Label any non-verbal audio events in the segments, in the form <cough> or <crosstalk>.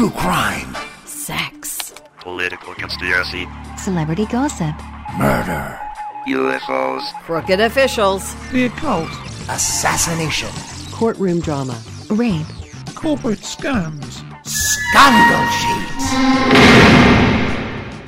True crime. Sex. Political conspiracy. Celebrity gossip. Murder. UFOs. Crooked officials. The occult. Assassination. Courtroom drama. Rape. Corporate scams. Scandal Sheets.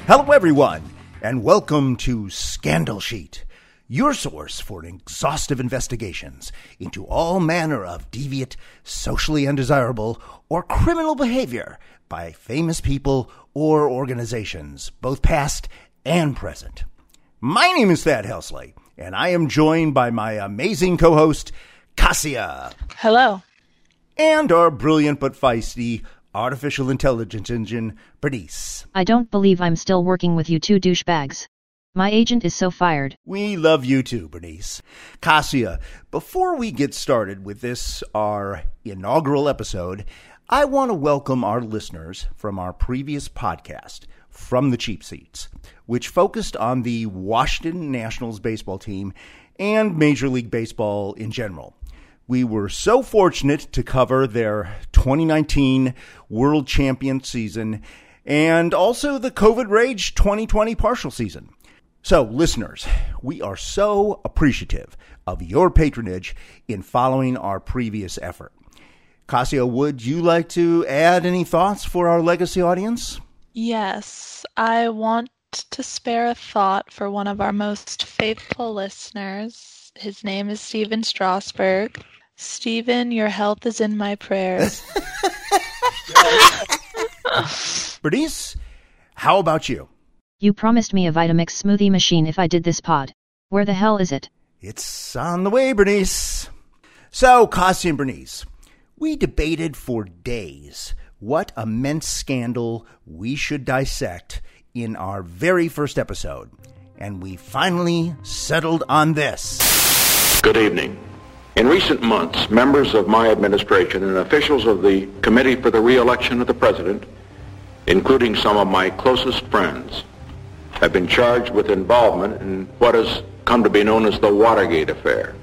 Hello, everyone, and welcome to Scandal Sheet, your source for exhaustive investigations into all manner of deviant, socially undesirable, or criminal behavior by famous people or organizations, both past and present. My name is Thad Helsley, and I am joined by my amazing co host, Kassia, Hello. and our brilliant but feisty artificial intelligence engine, Bernice. I don't believe I'm still working with you two douchebags. My agent is so fired. We love you too, Bernice. Kassia, before we get started with this, our inaugural episode, I want to welcome our listeners from our previous podcast, From the Cheap Seats, which focused on the Washington Nationals baseball team and Major League Baseball in general. We were so fortunate to cover their 2019 World Champion season and also the COVID Rage 2020 partial season. So, listeners, we are so appreciative of your patronage in following our previous effort. Kassia, would you like to add any thoughts for our legacy audience? Yes, I want to spare a thought for one of our most faithful listeners. His name is Stephen Strasburg. Stephen, your health is in my prayers. <laughs> Bernice, how about you? You promised me a Vitamix smoothie machine if I did this pod. Where the hell is it? It's on the way, Bernice. So, Kassia and Bernice, we debated for days what immense scandal we should dissect in our very first episode, and we finally settled on this. Good evening. In recent months, members of my administration and officials of the Committee for the Re-election of the President, including some of my closest friends, have been charged with involvement in what has come to be known as the Watergate affair.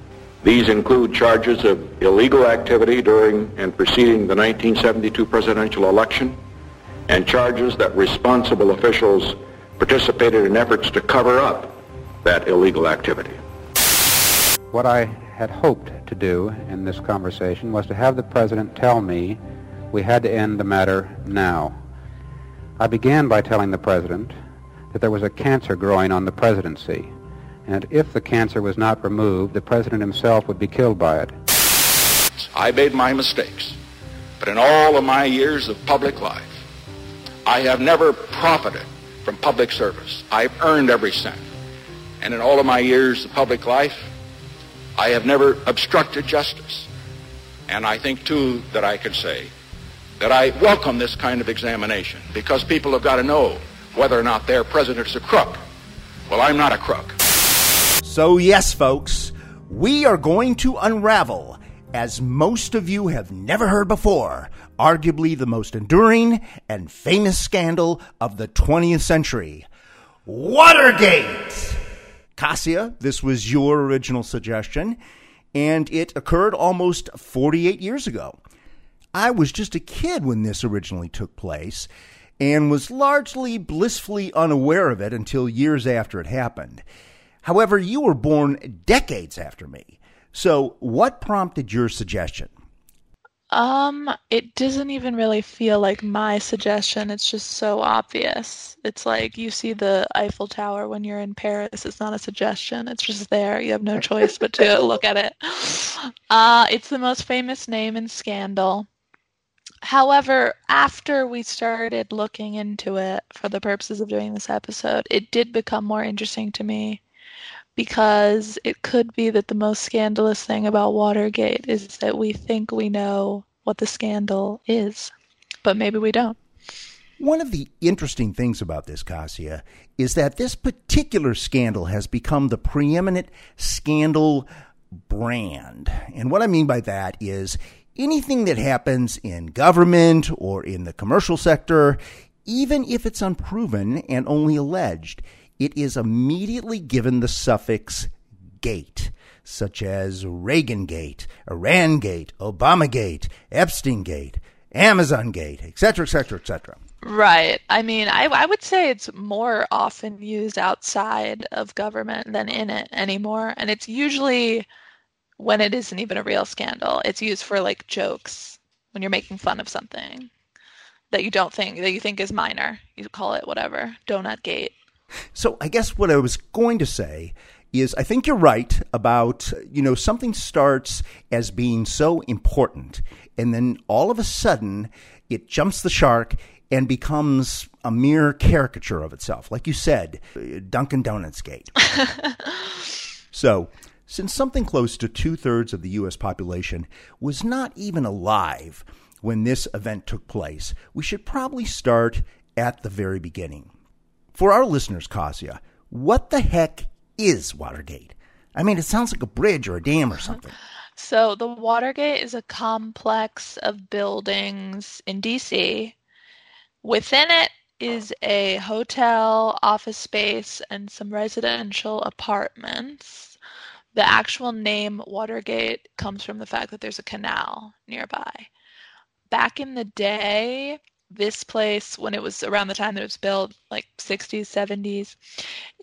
These include charges of illegal activity during and preceding the 1972 presidential election and charges that responsible officials participated in efforts to cover up that illegal activity. What I had hoped to do in this conversation was to have the President tell me we had to end the matter now. I began by telling the President that there was a cancer growing on the presidency, and if the cancer was not removed, the President himself would be killed by it. I made my mistakes, but in all of my years of public life, I have never profited from public service. I've earned every cent. And in all of my years of public life, I have never obstructed justice. And I think, too, that I can say that I welcome this kind of examination because people have got to know whether or not their president's a crook. Well, I'm not a crook. So, yes, folks, we are going to unravel, as most of you have never heard before, arguably the most enduring and famous scandal of the 20th century Watergate! Kassia, this was your original suggestion, and it occurred almost 48 years ago. I was just a kid when this originally took place and was largely blissfully unaware of it until years after it happened. However, you were born decades after me. So, what prompted your suggestion? um, it doesn't even really feel like my suggestion. It's just so obvious. It's like you see the Eiffel Tower when you're in Paris. It's not a suggestion. It's just there. You have no choice but to <laughs> look at it. Uh, it's the most famous name in Scandal. However, after we started looking into it for the purposes of doing this episode, it did become more interesting to me because it could be that the most scandalous thing about Watergate is that we think we know what the scandal is, but maybe we don't. One of the interesting things about this, Kassia, is that this particular scandal has become the preeminent scandal brand. And what I mean by that is anything that happens in government or in the commercial sector, even if it's unproven and only alleged, it is immediately given the suffix gate, such as Reagan Gate, Iran Gate, Obama Gate, Epstein Gate, Amazon Gate, et cetera, et cetera, et cetera. Right. I mean, I, I would say it's more often used outside of government than in it anymore. And it's usually when it isn't even a real scandal. It's used for like jokes when you're making fun of something that you don't think that you think is minor. You call it whatever. Donut gate. So I guess what I was going to say is I think you're right about, you know, something starts as being so important and then all of a sudden it jumps the shark and becomes a mere caricature of itself. Like you said, Dunkin' Donuts Gate. <laughs> so, since something close to two thirds of the U.S. population was not even alive when this event took place, we should probably start at the very beginning. For our listeners, Kassia, what the heck is Watergate? I mean, it sounds like a bridge or a dam or something. <laughs> So, the Watergate is a complex of buildings in D.C. Within it is a hotel, office space, and some residential apartments. The actual name Watergate comes from the fact that there's a canal nearby. Back in the day, this place, when it was around the time that it was built, like 60s, 70s,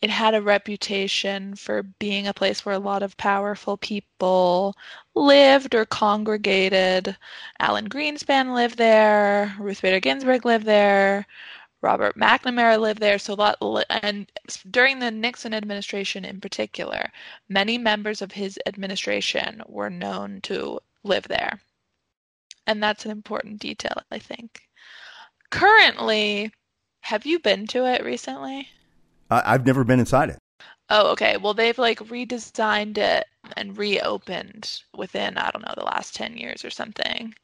it had a reputation for being a place where a lot of powerful people lived or congregated. Alan Greenspan lived there, Ruth Bader Ginsburg lived there, Robert McNamara lived there. So a lot, and during the Nixon administration in particular, many members of his administration were known to live there. And that's an important detail, I think currently, have you been to it recently? Uh, I've never been inside it. Oh, okay. Well, they've like redesigned it and reopened within, I don't know, the last 10 years or something.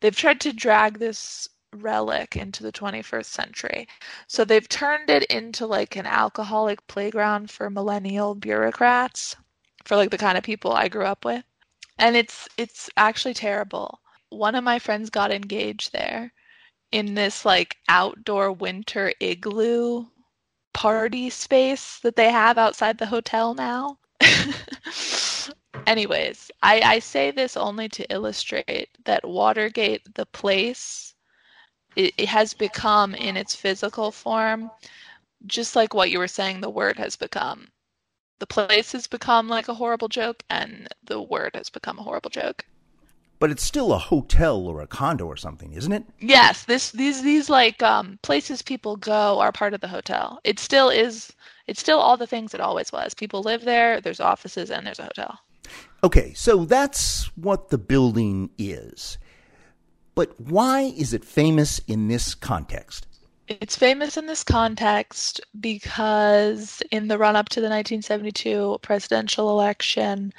They've tried to drag this relic into the 21st century. So they've turned it into like an alcoholic playground for millennial bureaucrats, for like the kind of people I grew up with. And it's it's actually terrible. One of my friends got engaged there in this like outdoor winter igloo party space that they have outside the hotel now. <laughs> Anyways, I, I say this only to illustrate that Watergate, the place, it, it has become in its physical form, just like what you were saying, the word has become. The place has become like a horrible joke, and the word has become a horrible joke but it's still a hotel or a condo or something, isn't it? Yes, this these these like um, places people go are part of the hotel. It still is. It's still all the things it always was. People live there. There's offices and there's a hotel. Okay, so that's what the building is. But why is it famous in this context? It's famous in this context because in the run up to the 1972 presidential election,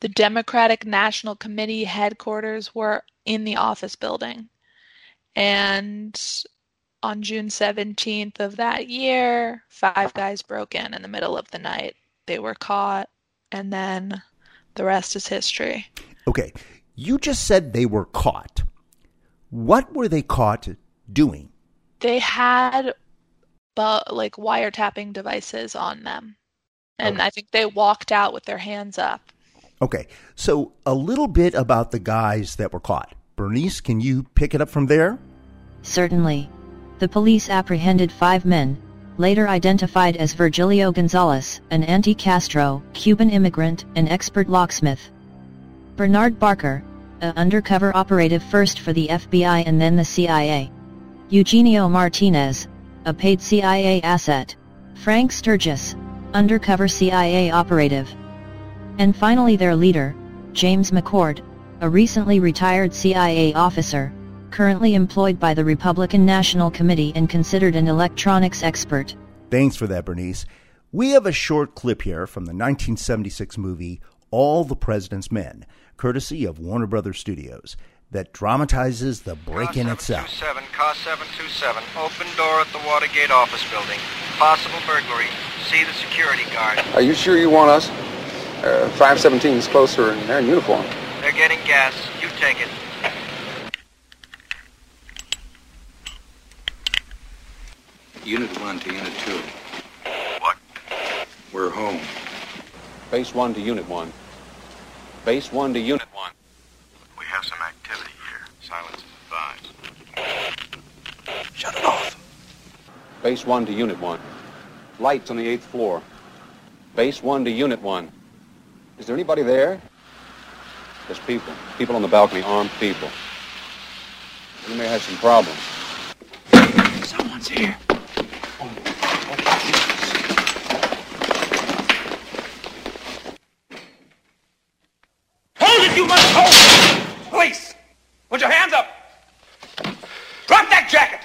the Democratic National Committee headquarters were in the office building. And on June 17th of that year, five guys broke in in the middle of the night. They were caught, and then the rest is history. Okay, you just said they were caught. What were they caught doing? They had but like wiretapping devices on them. And okay. I think they walked out with their hands up. Okay, so a little bit about the guys that were caught. Bernice, can you pick it up from there? Certainly. The police apprehended five men, later identified as Virgilio Gonzalez, an anti-Castro, Cuban immigrant and expert locksmith. Bernard Barker, a undercover operative first for the FBI and then the CIA. Eugenio Martinez, a paid CIA asset. Frank Sturgis, undercover CIA operative. And finally their leader, James McCord, a recently retired CIA officer, currently employed by the Republican National Committee and considered an electronics expert. Thanks for that, Bernice. We have a short clip here from the 1976 movie All the President's Men, courtesy of Warner Brothers Studios, that dramatizes the break-in itself. 727, open door at the Watergate office building. Possible burglary. See the security guard. Are you sure you want us? Uh, 517 is closer and they're in uniform. They're getting gas. You take it. Unit 1 to Unit 2. What? We're home. Base 1 to Unit 1. Base 1 to Unit 1. We have some activity here. Silence is advised. Shut it off. Base 1 to Unit 1. Lights on the 8th floor. Base 1 to Unit 1. Is there anybody there? There's people. People on the balcony, armed people. We may have some problems. Someone's here. You must hold! Police! Put your hands up! Drop that jacket!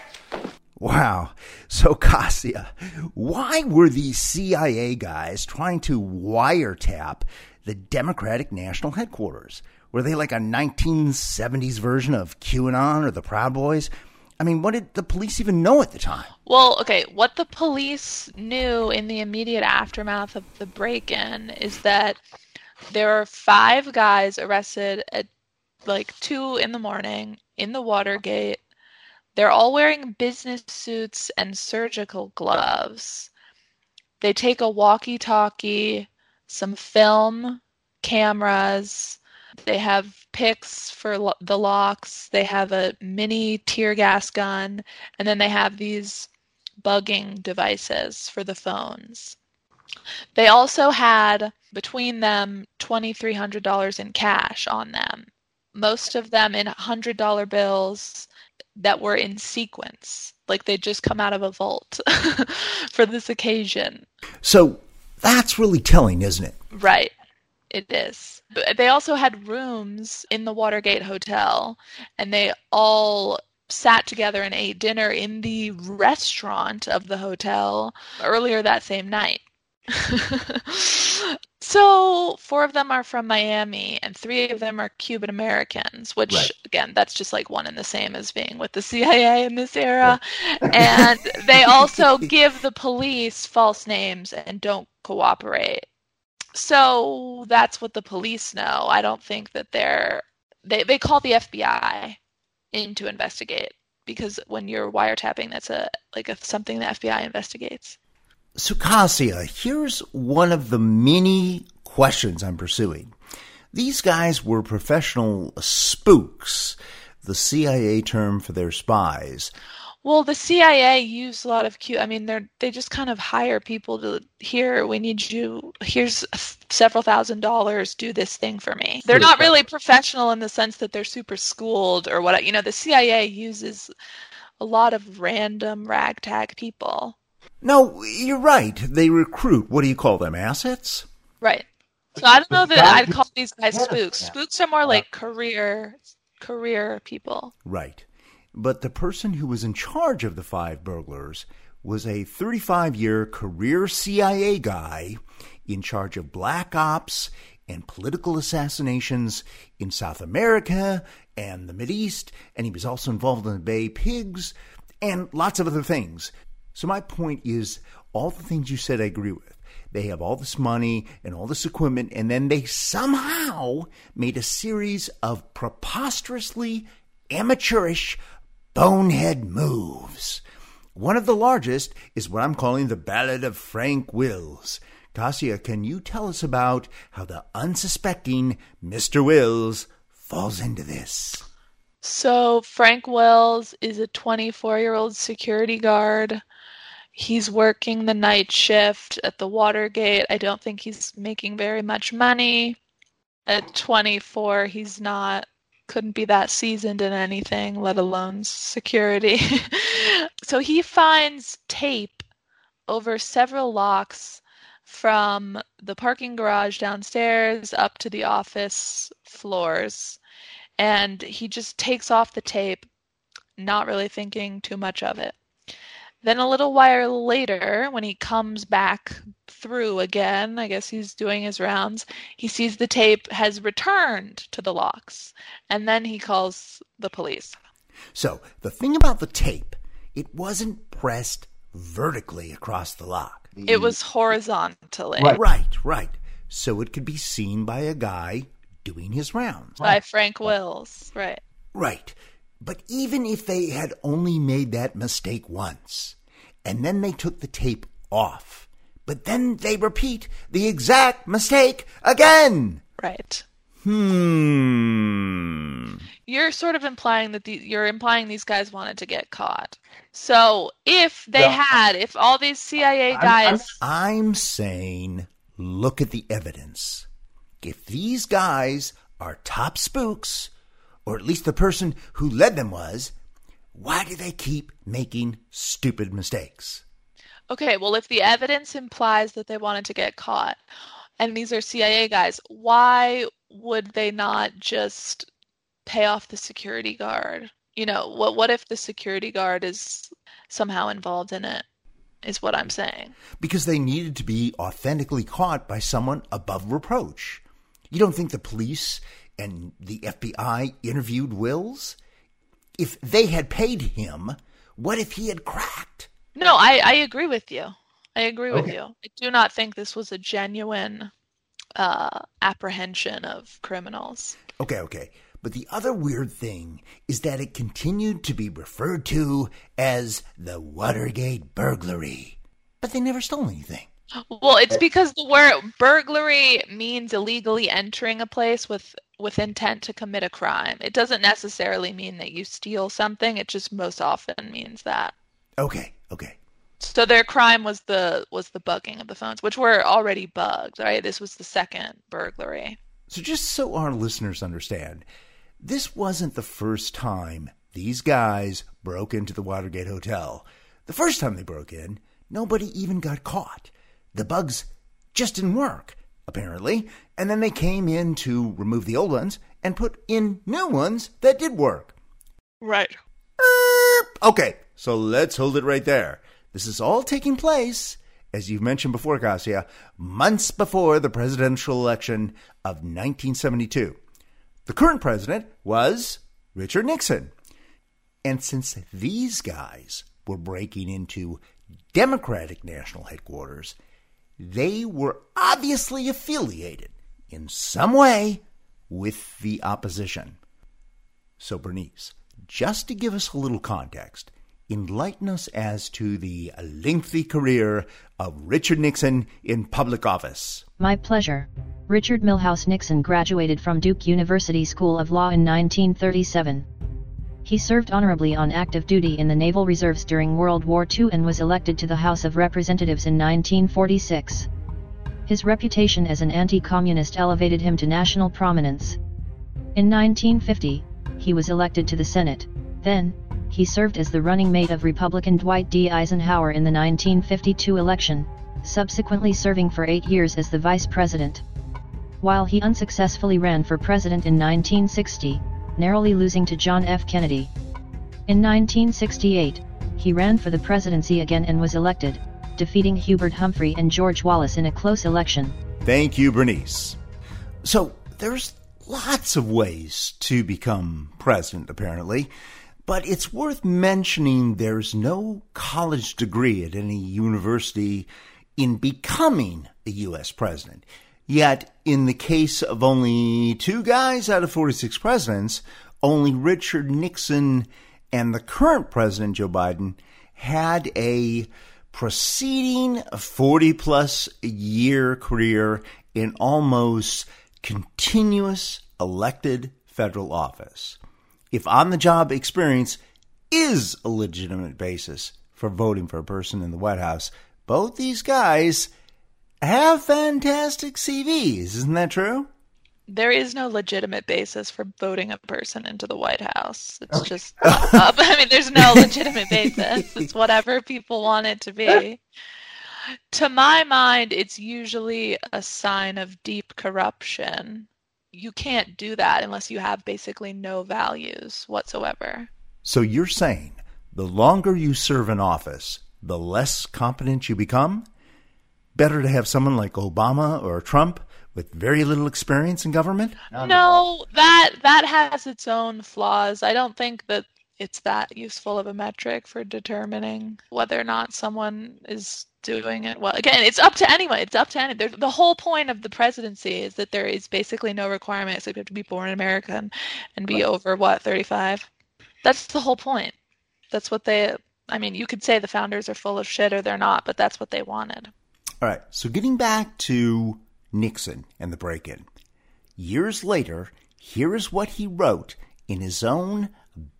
Wow. So, Kassia, why were these CIA guys trying to wiretap the Democratic National Headquarters? Were they like a 1970s version of QAnon or the Proud Boys? I mean, what did the police even know at the time? Well, okay, what the police knew in the immediate aftermath of the break in is that there are five guys arrested at like two in the morning in the Watergate. They're all wearing business suits and surgical gloves. They take a walkie talkie, some film, cameras. They have picks for lo- the locks. They have a mini tear gas gun. And then they have these bugging devices for the phones. They also had between them $2,300 in cash on them, most of them in $100 bills that were in sequence, like they'd just come out of a vault <laughs> for this occasion. So, that's really telling, isn't it? Right. It is. They also had rooms in the Watergate Hotel, and they all sat together and ate dinner in the restaurant of the hotel earlier that same night. <laughs> so, four of them are from Miami, and three of them are Cuban Americans, which, Right. again, that's just like one and the same as being with the <laughs> CIA in this era. and they <laughs> also give the police false names and don't cooperate. So that's what the police know. I don't think that they're they they call the FBI in to investigate because when you're wiretapping, that's a like a, something the FBI investigates. So, Kassia, here's one of the many questions I'm pursuing. These guys were professional spooks, the CIA term for their spies. Well, the CIA use a lot of Q. I mean, they're they just kind of hire people to here. We need you. Here's several thousand dollars. Do this thing for me. They're not really professional in the sense that they're super schooled or what. You know, the CIA uses a lot of random ragtag people. No, you're right. They recruit, what do you call them, assets? Right. So I don't know that I'd call these guys spooks. Spooks are more like career career people. Right. But the person who was in charge of the five burglars was a 35 year career CIA guy in charge of black ops and political assassinations in South America and the Mideast, and he was also involved in the Bay Pigs and lots of other things. So, my point is all the things you said I agree with. They have all this money and all this equipment, and then they somehow made a series of preposterously amateurish, bonehead moves. One of the largest is what I'm calling the Ballad of Frank Wills. Kassia, can you tell us about how the unsuspecting Mr. Wills falls into this? So Frank Wills is a 24-year-old security guard. He's working the night shift at the Watergate. I don't think he's making very much money. At 24, he's not couldn't be that seasoned in anything, let alone security. <laughs> so he finds tape over several locks from the parking garage downstairs up to the office floors. And he just takes off the tape, not really thinking too much of it. Then a little while later, when he comes back through again, I guess he's doing his rounds, he sees the tape has returned to the locks. And then he calls the police. So, the thing about the tape, it wasn't pressed vertically across the lock. It was horizontally. Right, right. So it could be seen by a guy doing his rounds. By Frank Wills. Right. Right. But even if they had only made that mistake once, and then they took the tape off, but then they repeat the exact mistake again. Right. Hmm. You're sort of implying that the, you're implying these guys wanted to get caught. So if they Yeah. had, if all these CIA guys, I'm saying, look at the evidence. If these guys are top spooks, or at least the person who led them was, why do they keep making stupid mistakes? okay, well, if the evidence implies that they wanted to get caught, and these are CIA guys, why would they not just pay off the security guard? You know, what what if the security guard is somehow involved in it? Is what I'm saying. Because they needed to be authentically caught by someone above reproach. You don't think the police and the FBI interviewed Wills? If they had paid him, what if he had cracked? No, I, I agree with you. I agree with Okay. you. I do not think this was a genuine uh, apprehension of criminals. Okay, okay. But the other weird thing is that it continued to be referred to as the Watergate burglary. But they never stole anything. Well, it's because the word burglary means illegally entering a place with with intent to commit a crime. It doesn't necessarily mean that you steal something. It just most often means that. Okay, okay. So their crime was the was the bugging of the phones, which were already bugged, right? This was the second burglary. So, just so our listeners understand, this wasn't the first time these guys broke into the Watergate Hotel. The first time they broke in, nobody even got caught. The bugs just didn't work, apparently, and then they came in to remove the old ones and put in new ones that did work. Right. Okay, so let's hold it right there. This is all taking place, as you've mentioned before, Kassia, months before the presidential election of 1972. The current president was Richard Nixon. And since these guys were breaking into Democratic national headquarters, they were obviously affiliated in some way with the opposition. So, Bernice, just to give us a little context, enlighten us as to the lengthy career of Richard Nixon in public office. My pleasure. Richard Milhous Nixon graduated from Duke University School of Law in 1937. He served honorably on active duty in the Naval Reserves during World War II and was elected to the House of Representatives in 1946. His reputation as an anti-communist elevated him to national prominence. In 1950, he was elected to the Senate. Then, he served as the running mate of Republican Dwight D. Eisenhower in the 1952 election, subsequently serving for eight years as the vice president. While he unsuccessfully ran for president in 1960, narrowly losing to John F. Kennedy. In 1968, he ran for the presidency again and was elected, defeating Hubert Humphrey and George Wallace in a close election. Thank you, Bernice. So, there's lots of ways to become president, apparently, but it's worth mentioning there's no college degree at any university in becoming a U.S. president. Yet, in the case of only two guys out of 46 presidents, only Richard Nixon and the current president, Joe Biden, had a preceding 40 plus year career in almost continuous elected federal office. If on the job experience is a legitimate basis for voting for a person in the White House, both these guys have fantastic CVs. Isn't that true? There is no legitimate basis for voting a person into the White House. It's just, uh, <laughs> I mean, there's no legitimate basis. It's whatever people want it to be. To my mind, it's usually a sign of deep corruption. You can't do that unless you have basically no values whatsoever. So you're saying the longer you serve in office, the less competent you become? Better to have someone like Obama or Trump with very little experience in government? No, that that has its own flaws. I don't think that it's that useful of a metric for determining whether or not someone is doing it well. Again, it's up to anyone. It's up to anyone. There's, the whole point of the presidency is that there is basically no requirement except you have to be born in America and, and be over what 35. That's the whole point. That's what they. I mean, you could say the founders are full of shit or they're not, but that's what they wanted. All right, so getting back to Nixon and the break in. Years later, here is what he wrote in his own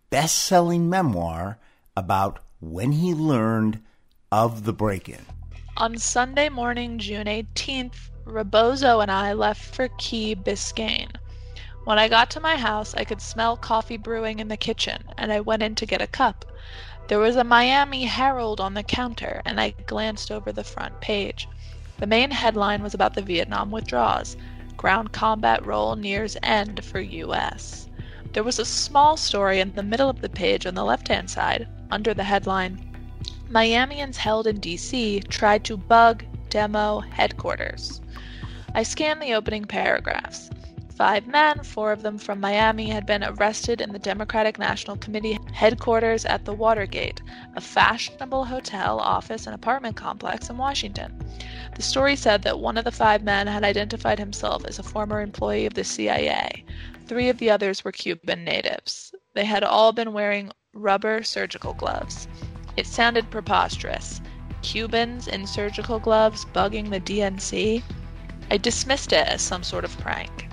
best selling memoir about when he learned of the break in. On Sunday morning, June 18th, Rebozo and I left for Key Biscayne. When I got to my house, I could smell coffee brewing in the kitchen, and I went in to get a cup. There was a Miami Herald on the counter, and I glanced over the front page. The main headline was about the Vietnam withdrawals. Ground combat role nears end for U.S. There was a small story in the middle of the page on the left hand side, under the headline Miamians held in D.C. tried to bug demo headquarters. I scanned the opening paragraphs. Five men, four of them from Miami, had been arrested in the Democratic National Committee headquarters at the Watergate, a fashionable hotel, office, and apartment complex in Washington. The story said that one of the five men had identified himself as a former employee of the CIA. Three of the others were Cuban natives. They had all been wearing rubber surgical gloves. It sounded preposterous. Cubans in surgical gloves bugging the DNC? I dismissed it as some sort of prank.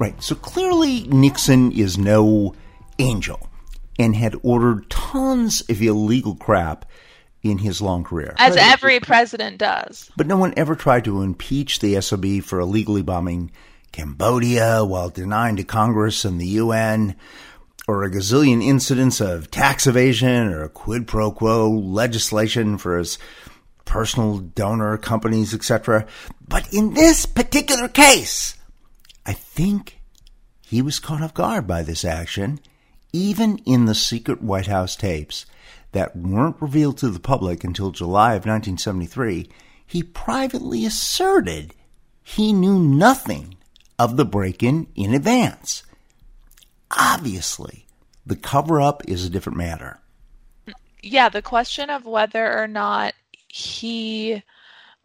Right. So clearly, Nixon is no angel and had ordered tons of illegal crap in his long career. As every president does. But no one ever tried to impeach the SOB for illegally bombing Cambodia while denying to Congress and the UN, or a gazillion incidents of tax evasion or quid pro quo legislation for his personal donor companies, etc. But in this particular case, I think he was caught off guard by this action, even in the secret White House tapes that weren't revealed to the public until July of 1973. He privately asserted he knew nothing of the break in in advance. Obviously, the cover up is a different matter. Yeah, the question of whether or not he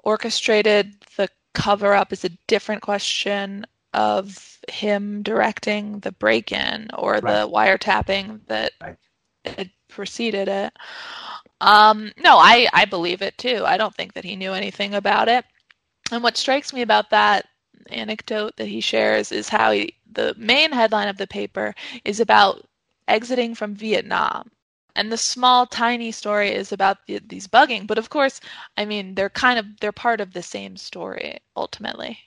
orchestrated the cover up is a different question of him directing the break in or right. the wiretapping that right. had preceded it. Um, no, I, I believe it too. I don't think that he knew anything about it. And what strikes me about that anecdote that he shares is how he, the main headline of the paper is about exiting from Vietnam. And the small, tiny story is about the, these bugging. But of course, I mean, they're kind of they're part of the same story ultimately.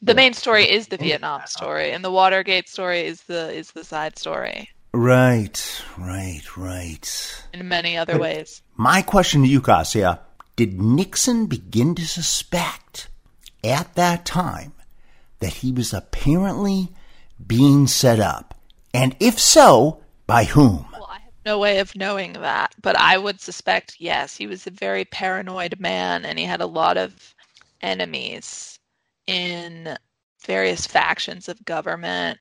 The main story is the oh, Vietnam story, and the Watergate story is the is the side story. Right, right, right. In many other ways. My question to you, Kassia: Did Nixon begin to suspect at that time that he was apparently being set up, and if so, by whom? Well, I have no way of knowing that, but I would suspect yes. He was a very paranoid man, and he had a lot of enemies in various factions of government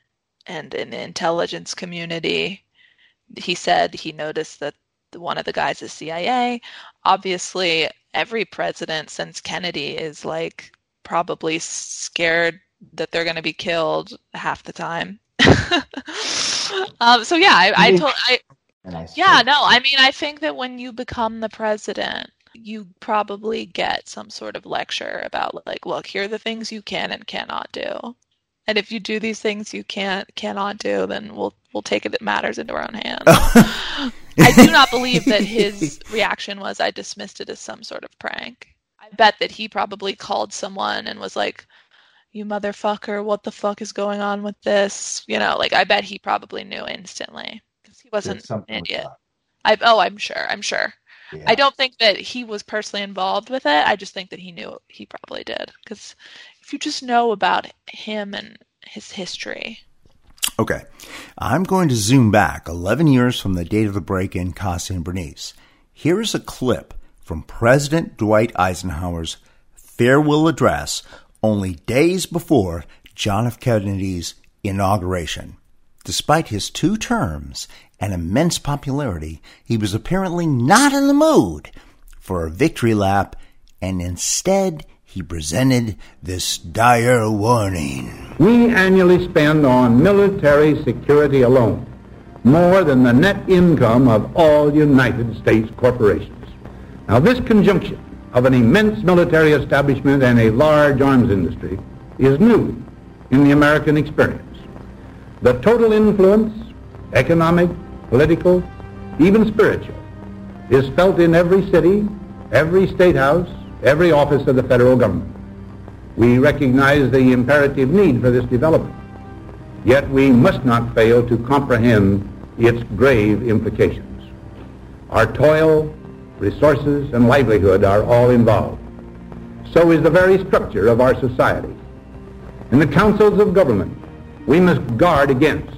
and in the intelligence community. He said he noticed that one of the guys is CIA. Obviously, every president since Kennedy is like probably scared that they're going to be killed half the time. <laughs> um, so yeah, I, I told I. Yeah, no, I mean, I think that when you become the president, you probably get some sort of lecture about like, look, here are the things you can and cannot do. And if you do these things you can't cannot do, then we'll we'll take it that matters into our own hands. <laughs> I do not believe that his reaction was I dismissed it as some sort of prank. I bet that he probably called someone and was like, You motherfucker, what the fuck is going on with this? You know, like I bet he probably knew instantly. Because he wasn't an idiot. I oh I'm sure, I'm sure. Yeah. I don't think that he was personally involved with it. I just think that he knew he probably did. Because if you just know about him and his history. Okay. I'm going to zoom back 11 years from the date of the break in Kassia and Bernice. Here is a clip from President Dwight Eisenhower's farewell address only days before John F. Kennedy's inauguration. Despite his two terms and immense popularity, he was apparently not in the mood for a victory lap, and instead he presented this dire warning. We annually spend on military security alone more than the net income of all United States corporations. Now, this conjunction of an immense military establishment and a large arms industry is new in the American experience. The total influence, economic, political, even spiritual, is felt in every city, every state house, every office of the federal government. We recognize the imperative need for this development. Yet we must not fail to comprehend its grave implications. Our toil, resources, and livelihood are all involved. So is the very structure of our society. In the councils of government, we must guard against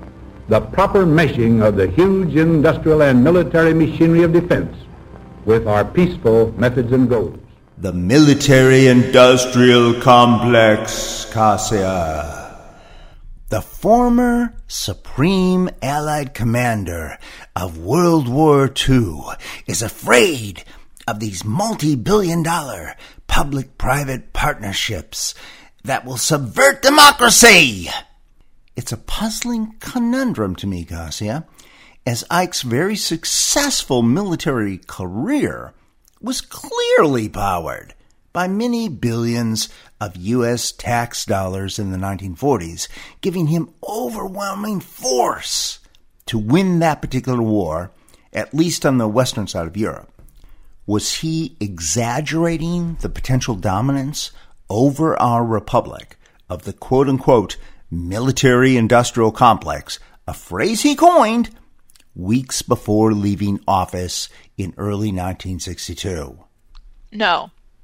the proper meshing of the huge industrial and military machinery of defense with our peaceful methods and goals. The military industrial complex, Kassia. The former Supreme Allied Commander of World War II is afraid of these multi billion dollar public private partnerships that will subvert democracy. It's a puzzling conundrum to me, Garcia, as Ike's very successful military career was clearly powered by many billions of U.S. tax dollars in the 1940s, giving him overwhelming force to win that particular war, at least on the western side of Europe. Was he exaggerating the potential dominance over our republic of the quote unquote military industrial complex, a phrase he coined weeks before leaving office in early 1962? No. <laughs>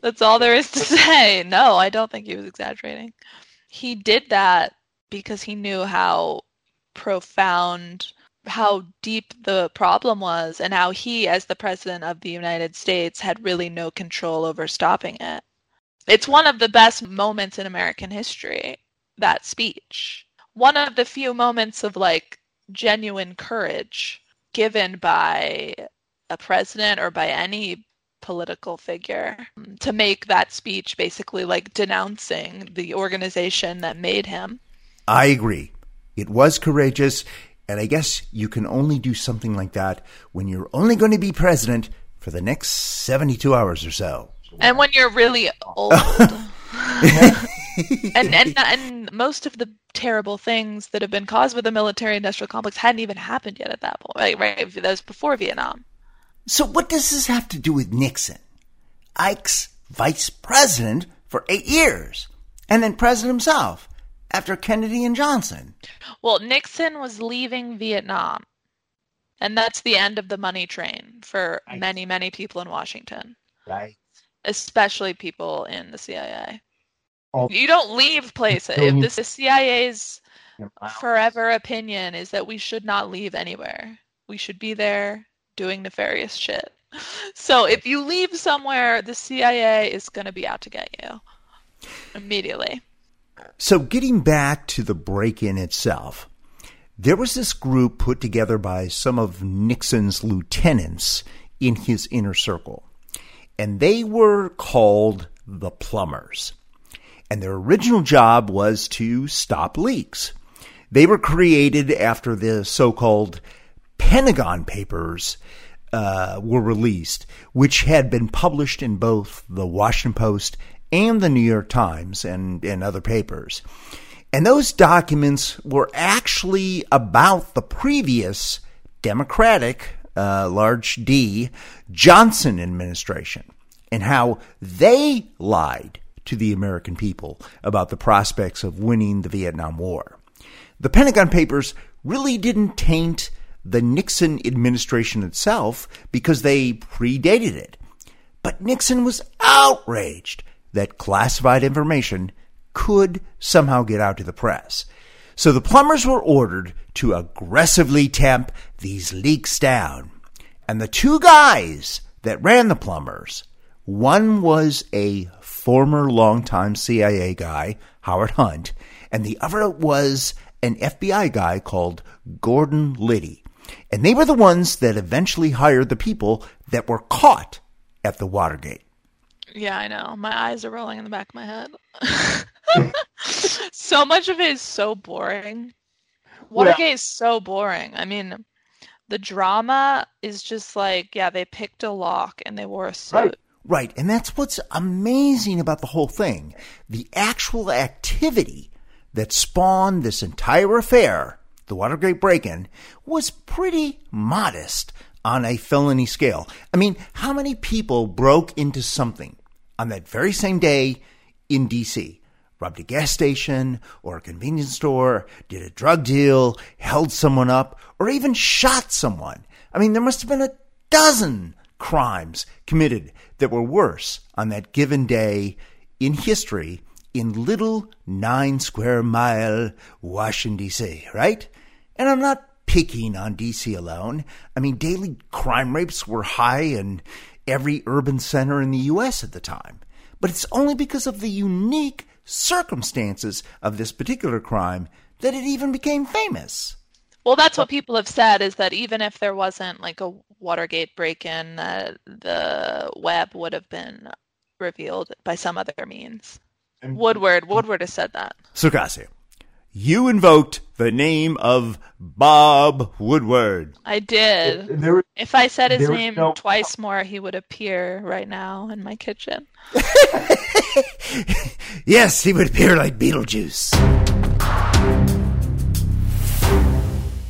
That's all there is to say. No, I don't think he was exaggerating. He did that because he knew how profound, how deep the problem was, and how he, as the President of the United States, had really no control over stopping it. It's one of the best moments in American history, that speech. One of the few moments of like genuine courage given by a president or by any political figure to make that speech basically like denouncing the organization that made him. I agree. It was courageous, and I guess you can only do something like that when you're only going to be president for the next 72 hours or so. And when you're really old. <laughs> <laughs> and, and and most of the terrible things that have been caused with the military industrial complex hadn't even happened yet at that point. Right, right. That was before Vietnam. So what does this have to do with Nixon? Ike's vice president for eight years, and then president himself after Kennedy and Johnson. Well, Nixon was leaving Vietnam. And that's the end of the money train for right. many, many people in Washington. Right. Especially people in the CIA. Oh. You don't leave places. If this is CIA's forever opinion is that we should not leave anywhere. We should be there doing nefarious shit. <laughs> So if you leave somewhere, the CIA is going to be out to get you immediately. So getting back to the break-in itself, there was this group put together by some of Nixon's lieutenants in his inner circle, and they were called the plumbers. And their original job was to stop leaks. They were created after the so-called Pentagon Papers uh, were released, which had been published in both the Washington Post and the New York Times and, and other papers. And those documents were actually about the previous Democratic, uh, large D, Johnson administration and how they lied to the American people about the prospects of winning the Vietnam War. The Pentagon Papers really didn't taint the Nixon administration itself because they predated it. But Nixon was outraged that classified information could somehow get out to the press. So the plumbers were ordered to aggressively tamp these leaks down. And the two guys that ran the plumbers One was a former longtime CIA guy, Howard Hunt, and the other was an FBI guy called Gordon Liddy. And they were the ones that eventually hired the people that were caught at the Watergate. Yeah, I know. My eyes are rolling in the back of my head. <laughs> <laughs> so much of it is so boring. Watergate is so boring. I mean, the drama is just like, yeah, they picked a lock and they wore a suit. Right. Right. And that's what's amazing about the whole thing. The actual activity that spawned this entire affair, the Watergate break in, was pretty modest on a felony scale. I mean, how many people broke into something on that very same day in D.C.? Robbed a gas station or a convenience store, did a drug deal, held someone up, or even shot someone. I mean, there must have been a dozen crimes committed that were worse on that given day in history in little nine square mile Washington, D.C., right? And I'm not picking on D.C. alone. I mean, daily crime rates were high in every urban center in the U.S. at the time. But it's only because of the unique circumstances of this particular crime that it even became famous. Well, that's what people have said is that even if there wasn't like a Watergate break-in, uh, the web would have been revealed by some other means. Woodward, Woodward has said that. Circassian, you invoked the name of Bob Woodward. I did. There, if I said his name no- twice more, he would appear right now in my kitchen. <laughs> Yes, he would appear like Beetlejuice.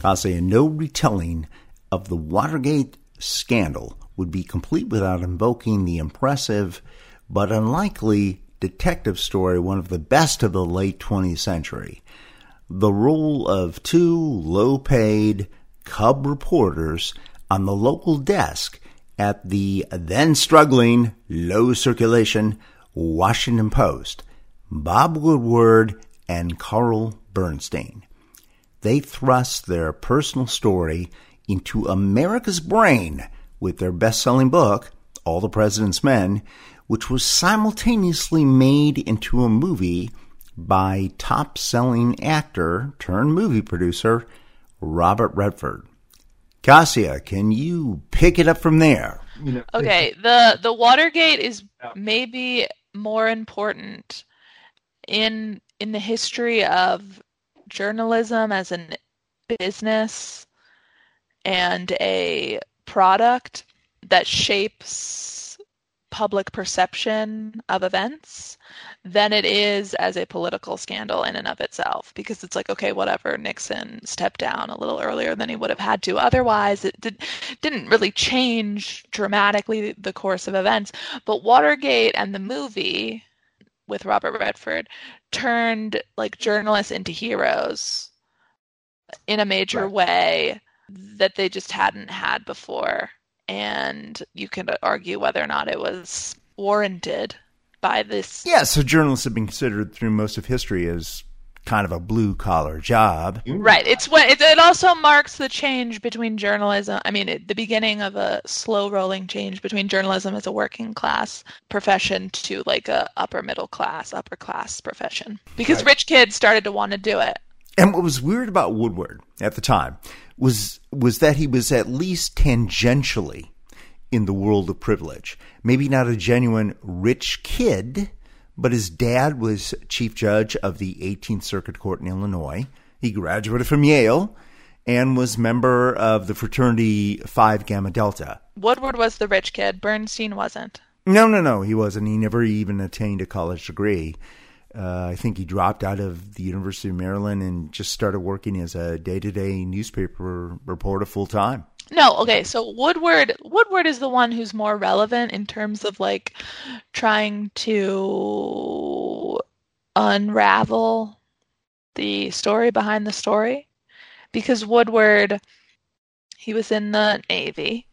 I'll say no retelling of the Watergate scandal would be complete without invoking the impressive but unlikely detective story, one of the best of the late 20th century. The role of two low paid cub reporters on the local desk at the then struggling, low circulation Washington Post, Bob Woodward and Carl Bernstein. They thrust their personal story into America's brain with their best selling book, All the President's Men, which was simultaneously made into a movie by top selling actor turned movie producer Robert Redford. Kassia, can you pick it up from there? Okay, the the Watergate is maybe more important in in the history of journalism as a business and a product that shapes public perception of events than it is as a political scandal in and of itself because it's like okay whatever Nixon stepped down a little earlier than he would have had to otherwise it did, didn't really change dramatically the course of events but Watergate and the movie with Robert Redford turned like journalists into heroes in a major Right. way that they just hadn't had before. And you can argue whether or not it was warranted by this. Yeah, so journalists have been considered through most of history as kind of a blue collar job. Right. It's what it, it also marks the change between journalism. I mean, it, the beginning of a slow rolling change between journalism as a working class profession to like a upper middle class, upper class profession. Because rich kids started to want to do it. And what was weird about Woodward at the time was was that he was at least tangentially in the world of privilege. Maybe not a genuine rich kid, but his dad was chief judge of the 18th Circuit Court in Illinois. He graduated from Yale and was member of the fraternity Phi Gamma Delta. Woodward was the rich kid. Bernstein wasn't. No, no, no, he wasn't. He never even attained a college degree. Uh, I think he dropped out of the University of Maryland and just started working as a day-to-day newspaper reporter full time. No, okay. So Woodward Woodward is the one who's more relevant in terms of like trying to unravel the story behind the story because Woodward he was in the Navy.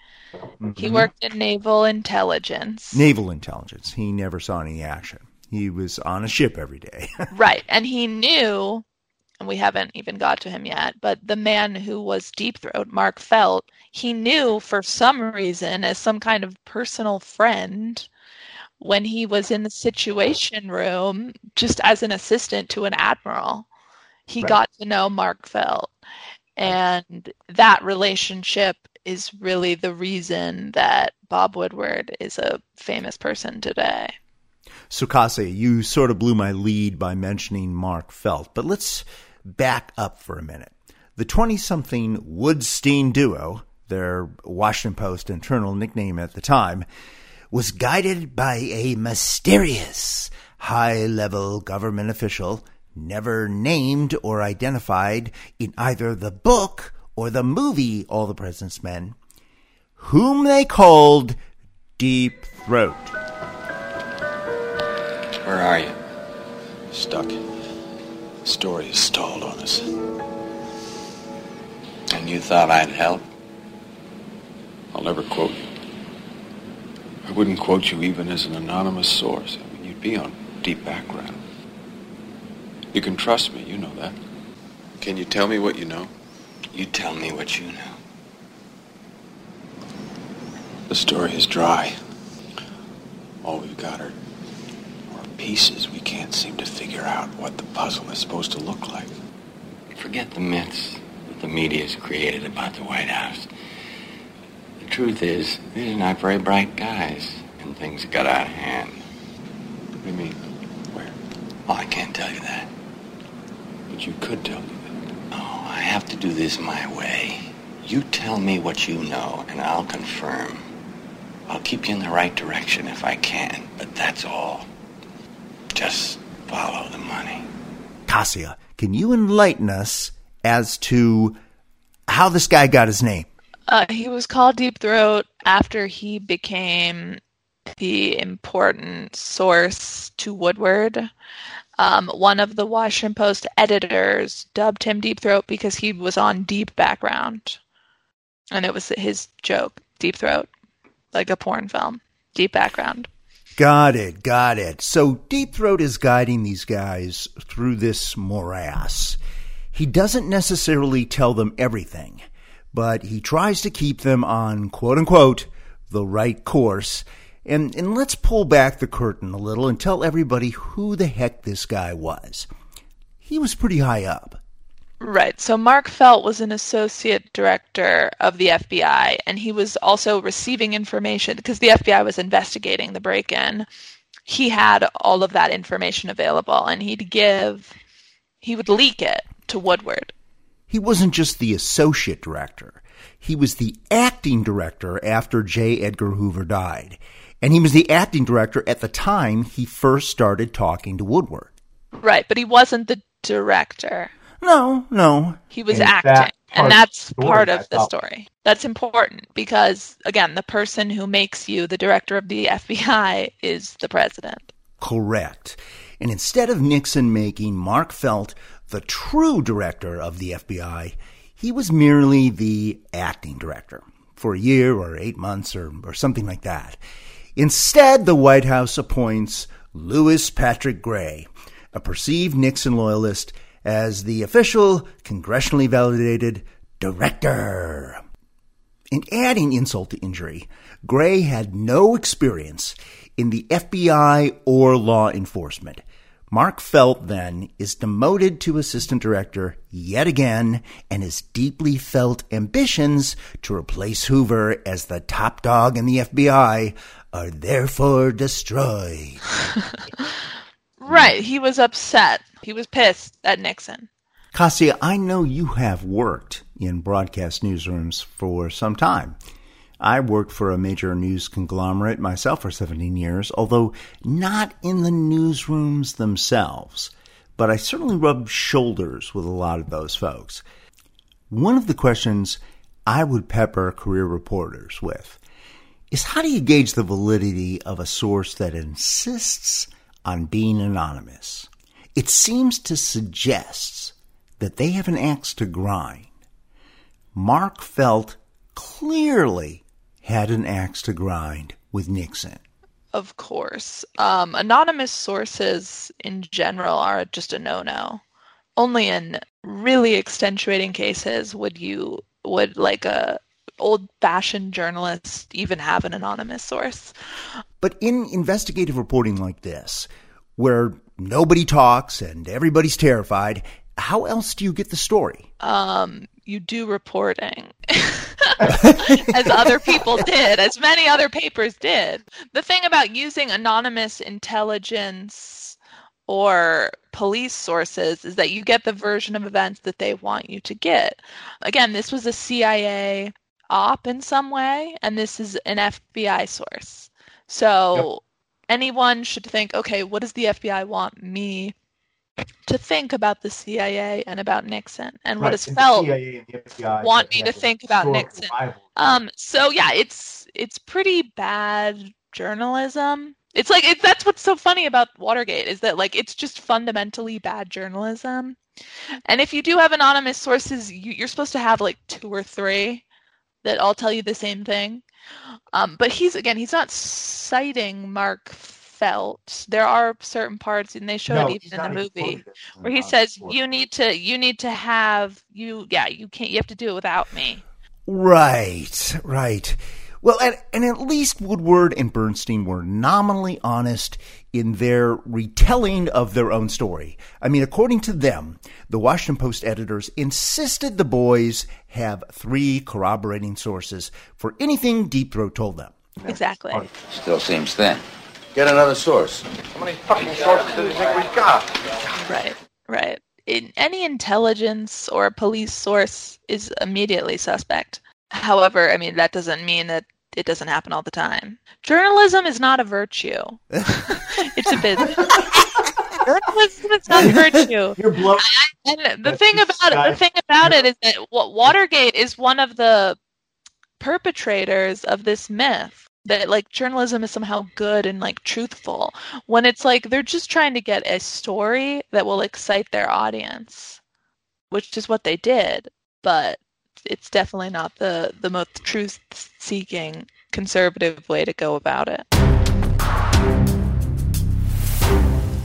He Mhm. worked in naval intelligence. Naval intelligence. He never saw any action. He was on a ship every day. <laughs> Right. And he knew, and we haven't even got to him yet, but the man who was Deep Throat, Mark Felt, he knew for some reason, as some kind of personal friend, when he was in the situation room just as an assistant to an admiral. He Right. got to know Mark Felt. And that relationship is really the reason that Bob Woodward is a famous person today. So, Kassia, you sort of blew my lead by mentioning Mark Felt, but let's back up for a minute. The 20 something Woodstein duo, their Washington Post internal nickname at the time, was guided by a mysterious high level government official never named or identified in either the book or the movie All the President's Men, whom they called Deep Throat. Where are you? Stuck. Story is stalled on us. And you thought I'd help? I'll never quote you. I wouldn't quote you even as an anonymous source. I mean, you'd be on deep background. You can trust me, you know that. Can you tell me what you know? You tell me what you know. The story is dry. All we've got are, are pieces. We can't seem to figure out what the puzzle is supposed to look like. Forget the myths that the media's created about the White House. The truth is, these are not very bright guys, and things got out of hand. What do you mean? Where? Oh, I can't tell you that. But you could tell me that. Oh, I have to do this my way. You tell me what you know, and I'll confirm. I'll keep you in the right direction if I can, but that's all. Just follow the money. Kassia, can you enlighten us as to how this guy got his name? Uh, he was called Deep Throat after he became the important source to Woodward. Um, one of the Washington Post editors dubbed him Deep Throat because he was on Deep Background. And it was his joke, Deep Throat, like a porn film. Deep Background. Got it, got it. So Deep Throat is guiding these guys through this morass. He doesn't necessarily tell them everything, but he tries to keep them on quote unquote the right course. And, and let's pull back the curtain a little and tell everybody who the heck this guy was. He was pretty high up. Right. So Mark Felt was an associate director of the FBI, and he was also receiving information because the FBI was investigating the break in. He had all of that information available, and he'd give, he would leak it to Woodward. He wasn't just the associate director, he was the acting director after J. Edgar Hoover died. And he was the acting director at the time he first started talking to Woodward. Right, but he wasn't the director. No, no. He was And acting. that and that's the story, part I of the thought- story. That's important because, again, the person who makes you the director of the FBI is the president. Correct. And instead of Nixon making Mark Felt the true director of the FBI, he was merely the acting director for a year or eight months or, or something like that. Instead, the White House appoints Louis Patrick Gray, a perceived Nixon loyalist, as the official, congressionally validated director. In adding insult to injury, Gray had no experience in the FBI or law enforcement. Mark Felt then is demoted to assistant director yet again, and his deeply felt ambitions to replace Hoover as the top dog in the FBI are therefore destroyed. <laughs> Right. He was upset. He was pissed at Nixon. Kassia, I know you have worked in broadcast newsrooms for some time. I worked for a major news conglomerate myself for 17 years, although not in the newsrooms themselves. But I certainly rubbed shoulders with a lot of those folks. One of the questions I would pepper career reporters with is how do you gauge the validity of a source that insists on being anonymous? It seems to suggest that they have an axe to grind. Mark Felt clearly had an axe to grind with Nixon. Of course. Um, anonymous sources in general are just a no-no. Only in really extenuating cases would you would like a old-fashioned journalist even have an anonymous source. But in investigative reporting like this, where nobody talks and everybody's terrified, how else do you get the story? Um, you do reporting. <laughs> as other people did, as many other papers did. The thing about using anonymous intelligence or police sources is that you get the version of events that they want you to get. Again, this was a CIA op in some way, and this is an FBI source. So yep. anyone should think, okay, what does the FBI want me to think about the CIA and about Nixon, and right. what has Felt want me to think about Nixon. Um, so yeah, it's it's pretty bad journalism. It's like it, that's what's so funny about Watergate is that like it's just fundamentally bad journalism. And if you do have anonymous sources, you, you're supposed to have like two or three that all tell you the same thing. Um, but he's again, he's not citing Mark Felt. There are certain parts, and they show no, it even in the movie, where he says, "You need to, you need to have you, yeah, you can't, you have to do it without me." Right, right. Well, and, and at least Woodward and Bernstein were nominally honest in their retelling of their own story. I mean, according to them, the Washington Post editors insisted the boys have three corroborating sources for anything Deep Throat told them. Exactly. Still seems thin. Get another source. How many fucking sources do you think we've got? Right, right. In, any intelligence or police source is immediately suspect. However, I mean, that doesn't mean that it doesn't happen all the time. Journalism is not a virtue. <laughs> it's a business. Journalism is not a virtue. <laughs> You're blowing. And the thing about it, the thing about it is that Watergate is one of the perpetrators of this myth that like journalism is somehow good and like truthful when it's like they're just trying to get a story that will excite their audience which is what they did but it's definitely not the the most truth seeking conservative way to go about it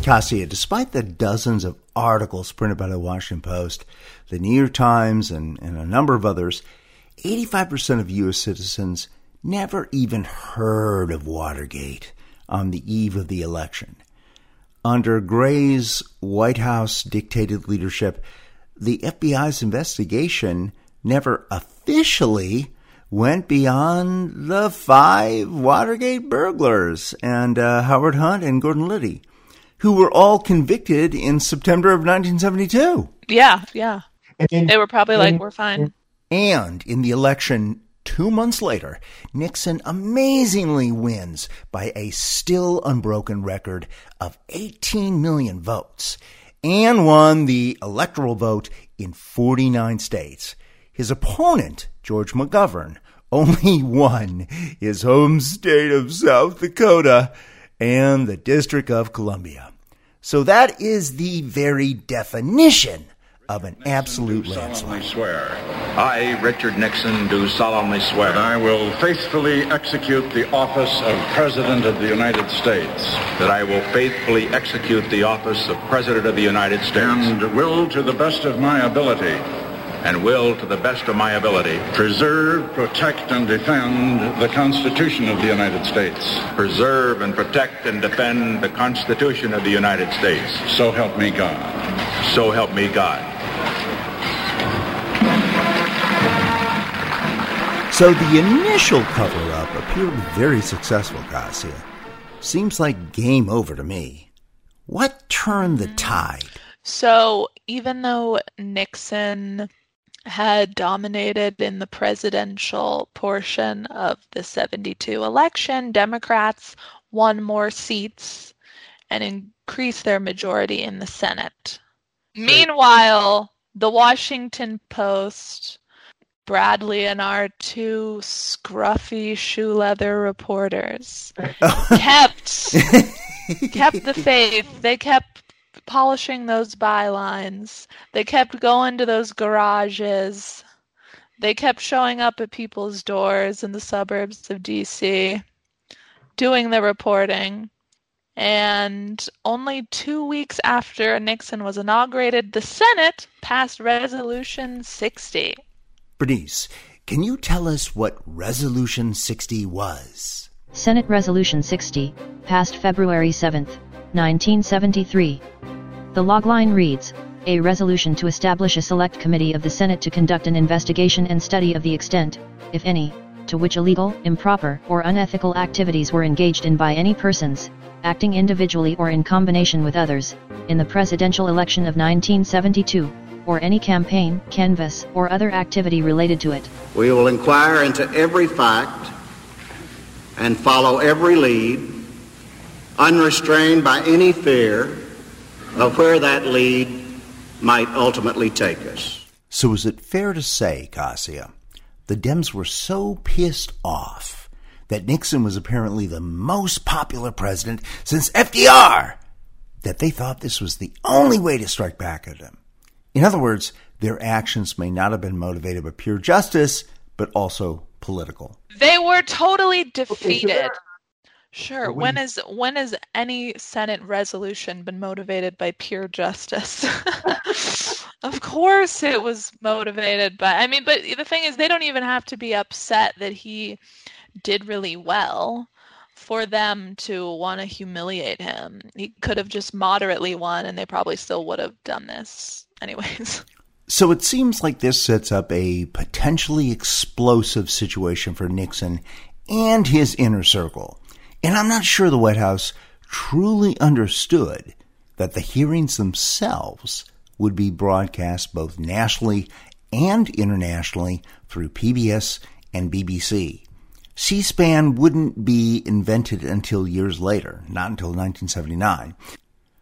Kassia, despite the dozens of articles printed by the Washington Post, the New York Times, and, and a number of others, 85% of U.S. citizens never even heard of Watergate on the eve of the election. Under Gray's White House dictated leadership, the FBI's investigation never officially went beyond the five Watergate burglars and uh, Howard Hunt and Gordon Liddy, who were all convicted in September of 1972. Yeah, yeah. And, they were probably and, like, we're fine. And in the election Two months later, Nixon amazingly wins by a still unbroken record of 18 million votes and won the electoral vote in 49 states. His opponent, George McGovern, <laughs> only won his home state of South Dakota and the District of Columbia. So that is the very definition of an absolute landslide. swear. I, Richard Nixon, do solemnly swear. That I will faithfully execute the office of President of the United States. That I will faithfully execute the office of President of the United States. And will, to the best of my ability, and will, to the best of my ability, preserve, protect, and defend the Constitution of the United States. Preserve and protect and defend the Constitution of the United States. So help me God. So help me God. So the initial cover up appeared very successful, Kassia. Seems like game over to me. What turned the tide? So even though Nixon had dominated in the presidential portion of the 72 election, Democrats won more seats and increased their majority in the Senate. Meanwhile, the Washington Post Bradlee and our two scruffy shoe leather reporters <laughs> kept <laughs> kept the faith. They kept polishing those bylines. They kept going to those garages. They kept showing up at people's doors in the suburbs of DC, doing the reporting. And only two weeks after Nixon was inaugurated, the Senate passed Resolution 60 Bernice, can you tell us what Resolution 60 was? Senate Resolution 60, passed February 7, 1973. The logline reads A resolution to establish a select committee of the Senate to conduct an investigation and study of the extent, if any, to which illegal, improper, or unethical activities were engaged in by any persons, acting individually or in combination with others, in the presidential election of 1972, or any campaign, canvass, or other activity related to it. We will inquire into every fact and follow every lead, unrestrained by any fear of where that lead might ultimately take us. So, is it fair to say, Kassia, the Dems were so pissed off that Nixon was apparently the most popular president since FDR that they thought this was the only way to strike back at him? In other words, their actions may not have been motivated by pure justice, but also political. They were totally defeated. Sure. When is when has any Senate resolution been motivated by pure justice? <laughs> of course it was motivated by I mean, but the thing is they don't even have to be upset that he did really well for them to want to humiliate him. He could have just moderately won and they probably still would have done this anyways. So it seems like this sets up a potentially explosive situation for Nixon and his inner circle. And I'm not sure the White House truly understood that the hearings themselves would be broadcast both nationally and internationally through PBS and BBC. C SPAN wouldn't be invented until years later, not until 1979.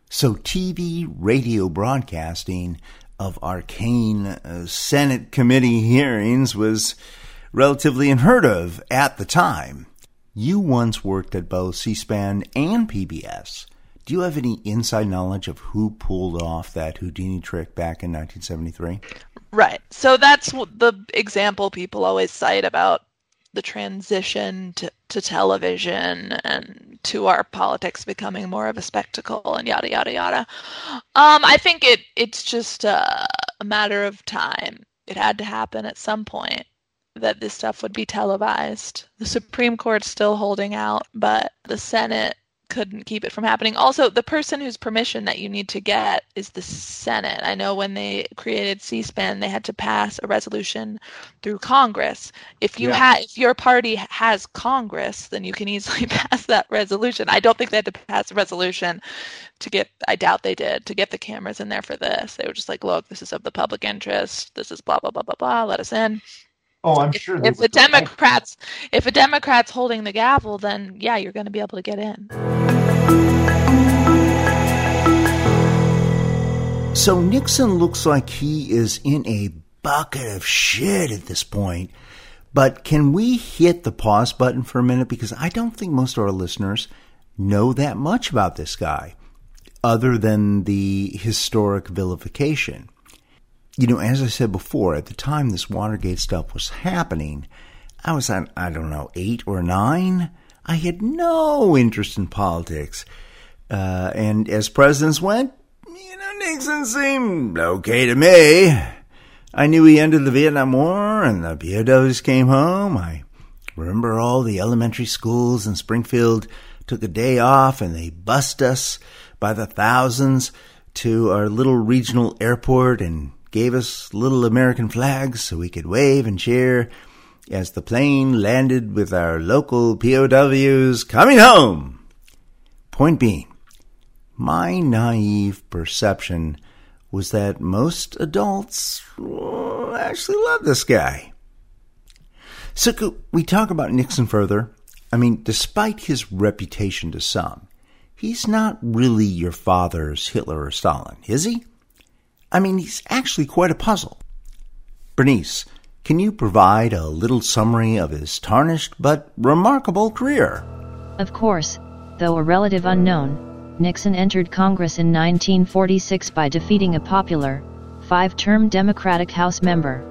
So TV radio broadcasting of arcane uh, Senate committee hearings was relatively unheard of at the time. You once worked at both C SPAN and PBS. Do you have any inside knowledge of who pulled off that Houdini trick back in 1973? Right. So that's the example people always cite about the transition to, to television and to our politics becoming more of a spectacle and yada yada yada. Um, I think it it's just a, a matter of time. It had to happen at some point that this stuff would be televised. The Supreme Court's still holding out, but the Senate couldn't keep it from happening. Also, the person whose permission that you need to get is the Senate. I know when they created C-SPAN, they had to pass a resolution through Congress. If you yeah. if your party has Congress, then you can easily <laughs> pass that resolution. I don't think they had to pass a resolution to get. I doubt they did to get the cameras in there for this. They were just like, look, this is of the public interest. This is blah blah blah blah blah. Let us in. Oh, I'm sure. If, if the Democrats, if a Democrat's holding the gavel, then yeah, you're going to be able to get in. So Nixon looks like he is in a bucket of shit at this point. But can we hit the pause button for a minute? Because I don't think most of our listeners know that much about this guy, other than the historic vilification you know, as I said before, at the time this Watergate stuff was happening, I was on, I don't know, eight or nine. I had no interest in politics. Uh, and as presidents went, you know, Nixon seemed okay to me. I knew he ended the Vietnam War and the POWs came home. I remember all the elementary schools in Springfield took a day off and they bussed us by the thousands to our little regional airport and gave us little American flags so we could wave and cheer as the plane landed with our local POWs coming home. Point being, my naive perception was that most adults oh, actually love this guy. So could we talk about Nixon further? I mean, despite his reputation to some, he's not really your father's Hitler or Stalin, is he? I mean, he's actually quite a puzzle. Bernice, can you provide a little summary of his tarnished but remarkable career? Of course, though a relative unknown, Nixon entered Congress in 1946 by defeating a popular, five term Democratic House member.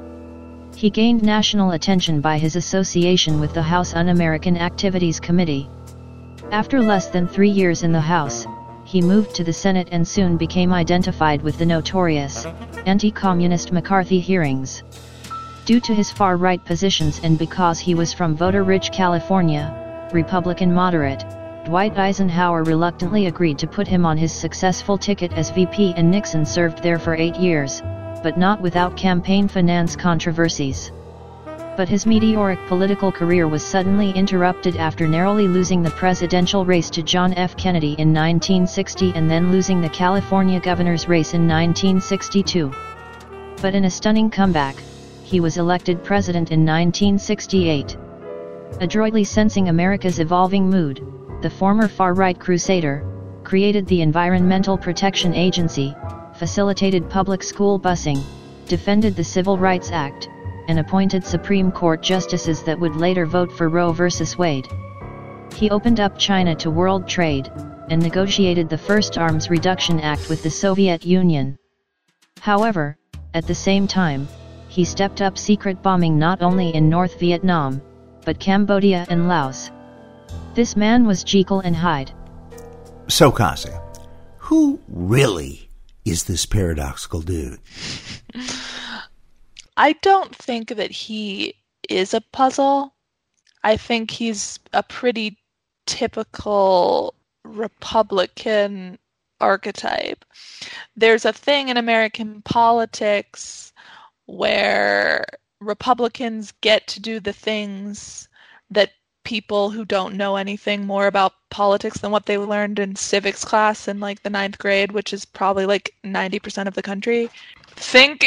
He gained national attention by his association with the House Un American Activities Committee. After less than three years in the House, he moved to the Senate and soon became identified with the notorious, anti-communist McCarthy hearings. Due to his far right positions and because he was from voter rich California, Republican moderate, Dwight Eisenhower reluctantly agreed to put him on his successful ticket as VP, and Nixon served there for eight years, but not without campaign finance controversies. But his meteoric political career was suddenly interrupted after narrowly losing the presidential race to John F. Kennedy in 1960 and then losing the California governor's race in 1962. But in a stunning comeback, he was elected president in 1968. Adroitly sensing America's evolving mood, the former far-right crusader, created the Environmental Protection Agency, facilitated public school busing, defended the Civil Rights Act, and appointed Supreme Court justices that would later vote for Roe v. Wade. He opened up China to world trade, and negotiated the first Arms Reduction Act with the Soviet Union. However, at the same time, he stepped up secret bombing not only in North Vietnam, but Cambodia and Laos. This man was Jekyll and Hyde. So, Kasi, who really is this paradoxical dude? <laughs> I don't think that he is a puzzle. I think he's a pretty typical Republican archetype. There's a thing in American politics where Republicans get to do the things that people who don't know anything more about politics than what they learned in civics class in like the ninth grade, which is probably like 90% of the country, think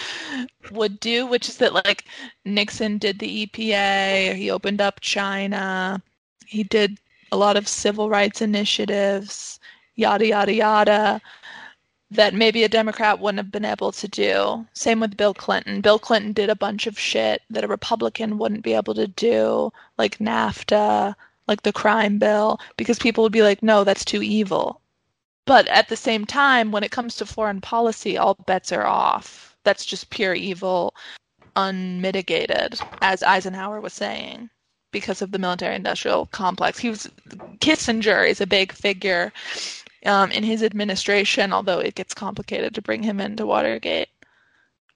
<laughs> would do, which is that like Nixon did the EPA, he opened up China, he did a lot of civil rights initiatives, yada, yada, yada that maybe a Democrat wouldn't have been able to do. Same with Bill Clinton. Bill Clinton did a bunch of shit that a Republican wouldn't be able to do, like NAFTA, like the crime bill, because people would be like, no, that's too evil. But at the same time, when it comes to foreign policy, all bets are off. That's just pure evil, unmitigated, as Eisenhower was saying, because of the military industrial complex. He was Kissinger is a big figure um, in his administration, although it gets complicated to bring him into Watergate.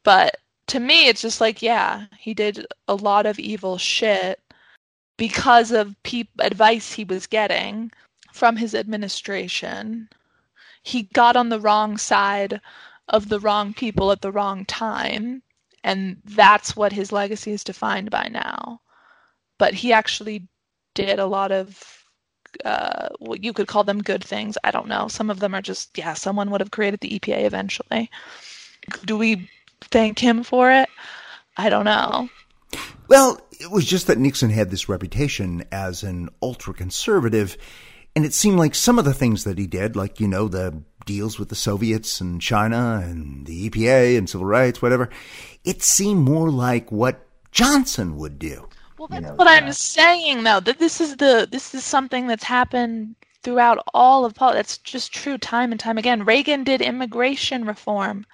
But to me, it's just like, yeah, he did a lot of evil shit because of pe- advice he was getting from his administration. He got on the wrong side of the wrong people at the wrong time, and that's what his legacy is defined by now. But he actually did a lot of uh, what you could call them good things. I don't know. Some of them are just yeah. Someone would have created the EPA eventually. Do we thank him for it? I don't know. Well, it was just that Nixon had this reputation as an ultra conservative, and it seemed like some of the things that he did, like, you know, the deals with the Soviets and China and the EPA and civil rights, whatever, it seemed more like what Johnson would do. Well, that's you know, what I'm uh, saying, though. That this is the this is something that's happened throughout all of politics. That's just true, time and time again. Reagan did immigration reform.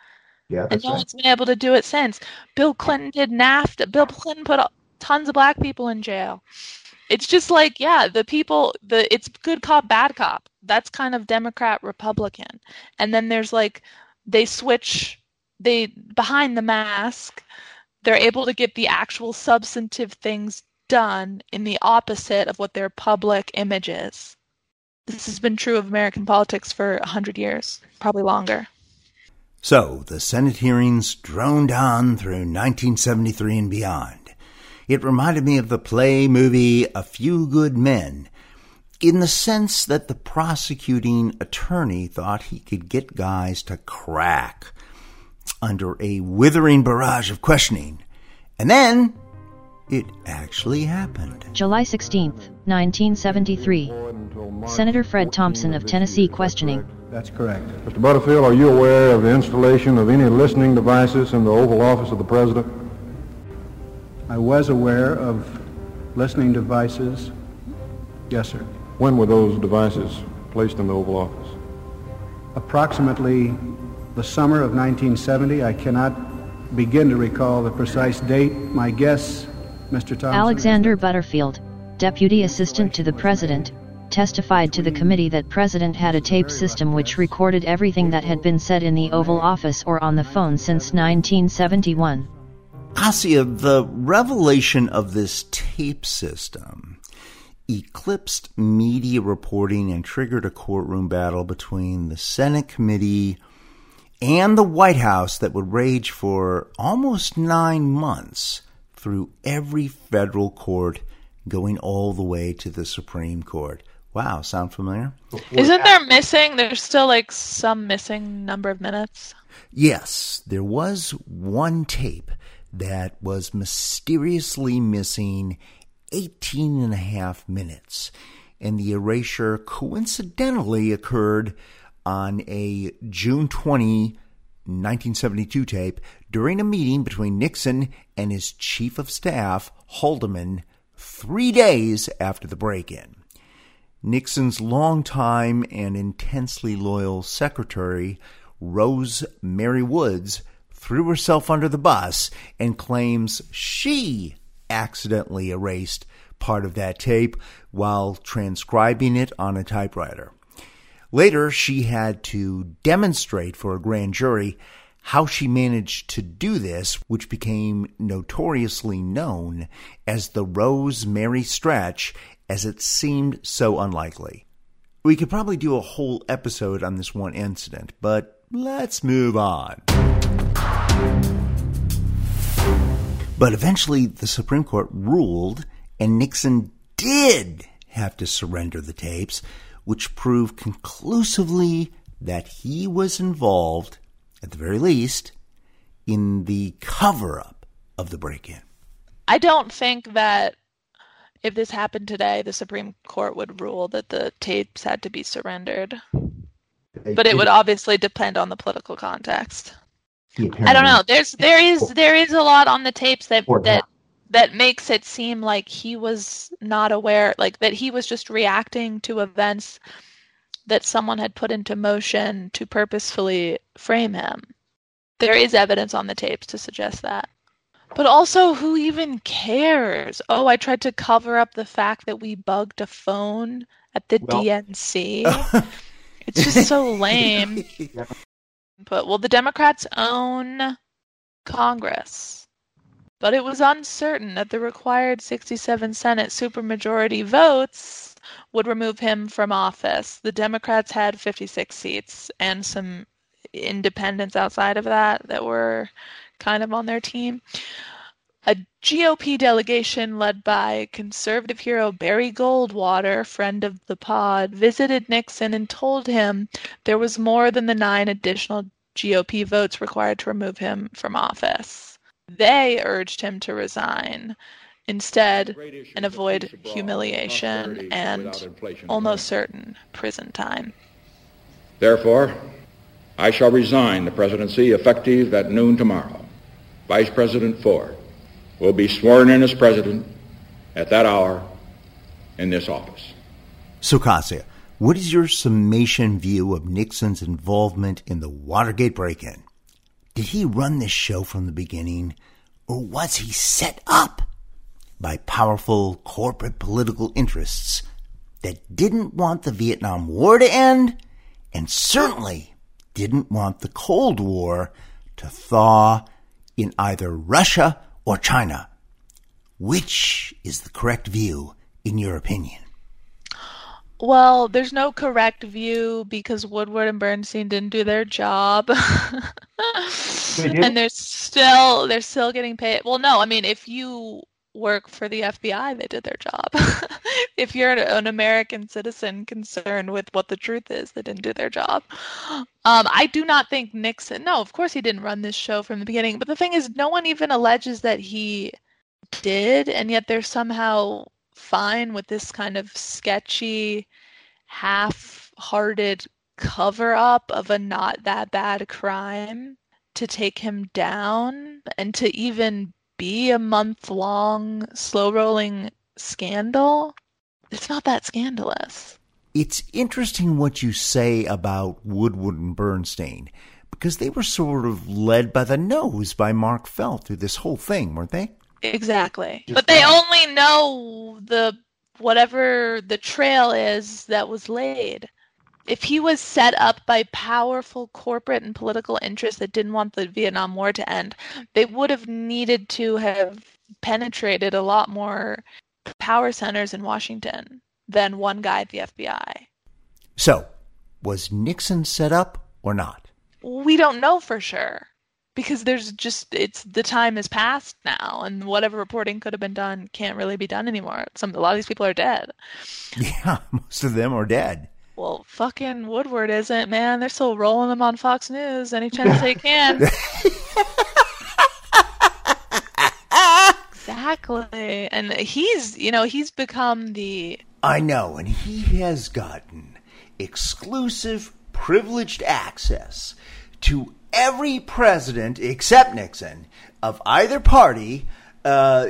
Yeah, and no right. one's been able to do it since. Bill Clinton did NAFTA. Bill Clinton put tons of black people in jail. It's just like, yeah, the people, the it's good cop, bad cop. That's kind of Democrat Republican. And then there's like, they switch, they behind the mask they're able to get the actual substantive things done in the opposite of what their public image is. This has been true of American politics for a hundred years, probably longer. So the Senate hearings droned on through 1973 and beyond. It reminded me of the play movie A Few Good Men, in the sense that the prosecuting attorney thought he could get guys to crack under a withering barrage of questioning. And then it actually happened. July 16, 1973. Senator Fred Thompson of Tennessee questioning. That's correct. Mr. Butterfield, are you aware of the installation of any listening devices in the Oval Office of the President? I was aware of listening devices. Yes, sir. When were those devices placed in the Oval Office? Approximately the summer of 1970. I cannot begin to recall the precise date. My guess, Mr. Thompson. Alexander Butterfield, Deputy Assistant to the President, testified to the committee that President had a tape system which recorded everything that had been said in the Oval Office or on the phone since 1971. Kassia, the revelation of this tape system eclipsed media reporting and triggered a courtroom battle between the Senate committee and the White House that would rage for almost nine months through every federal court, going all the way to the Supreme Court. Wow, sound familiar? Isn't there missing? There's still like some missing number of minutes. Yes, there was one tape that was mysteriously missing 18 and a half minutes. And the erasure coincidentally occurred on a June 20, 1972 tape during a meeting between Nixon and his chief of staff, Haldeman, three days after the break in. Nixon's longtime and intensely loyal secretary, Rose Mary Woods, threw herself under the bus and claims she accidentally erased part of that tape while transcribing it on a typewriter. Later, she had to demonstrate for a grand jury how she managed to do this, which became notoriously known as the Rose Mary Stretch, as it seemed so unlikely. We could probably do a whole episode on this one incident, but let's move on. But eventually, the Supreme Court ruled, and Nixon did have to surrender the tapes, which proved conclusively that he was involved, at the very least, in the cover up of the break in. I don't think that if this happened today, the Supreme Court would rule that the tapes had to be surrendered. But it would obviously depend on the political context. I don't know. There's there is there is a lot on the tapes that that that makes it seem like he was not aware, like that he was just reacting to events that someone had put into motion to purposefully frame him. There is evidence on the tapes to suggest that. But also, who even cares? Oh, I tried to cover up the fact that we bugged a phone at the well, DNC. <laughs> it's just so lame. <laughs> But well, the Democrats own Congress. But it was uncertain that the required 67 Senate supermajority votes would remove him from office. The Democrats had 56 seats and some independents outside of that that were kind of on their team. A GOP delegation led by conservative hero Barry Goldwater, friend of the pod, visited Nixon and told him there was more than the nine additional GOP votes required to remove him from office. They urged him to resign instead and avoid humiliation and almost certain prison time. Therefore, I shall resign the presidency effective at noon tomorrow. Vice President Ford will be sworn in as president at that hour in this office. So, Kassia, what is your summation view of Nixon's involvement in the Watergate break in? Did he run this show from the beginning, or was he set up by powerful corporate political interests that didn't want the Vietnam War to end and certainly didn't want the Cold War to thaw in either Russia or China? Which is the correct view, in your opinion? Well, there's no correct view because Woodward and Bernstein didn't do their job. <laughs> and they're still they're still getting paid. Well, no, I mean if you work for the FBI, they did their job. <laughs> if you're an American citizen concerned with what the truth is, they didn't do their job. Um, I do not think Nixon. No, of course he didn't run this show from the beginning. But the thing is, no one even alleges that he did, and yet they're somehow fine with this kind of sketchy, half hearted cover up of a not that bad crime to take him down and to even be a month long slow rolling scandal. It's not that scandalous. It's interesting what you say about Woodward and Bernstein because they were sort of led by the nose by Mark Felt through this whole thing, weren't they? Exactly. But they only know the whatever the trail is that was laid. If he was set up by powerful corporate and political interests that didn't want the Vietnam War to end, they would have needed to have penetrated a lot more power centers in Washington than one guy at the FBI. So, was Nixon set up or not? We don't know for sure because there's just it's the time has passed now and whatever reporting could have been done can't really be done anymore. Some a lot of these people are dead. <laughs> Yeah, most of them are dead. Well, fucking Woodward isn't, man. They're still rolling them on Fox News any chance they can. <laughs> exactly. And he's, you know, he's become the I know, and he has gotten exclusive, privileged access to every president except Nixon of either party uh,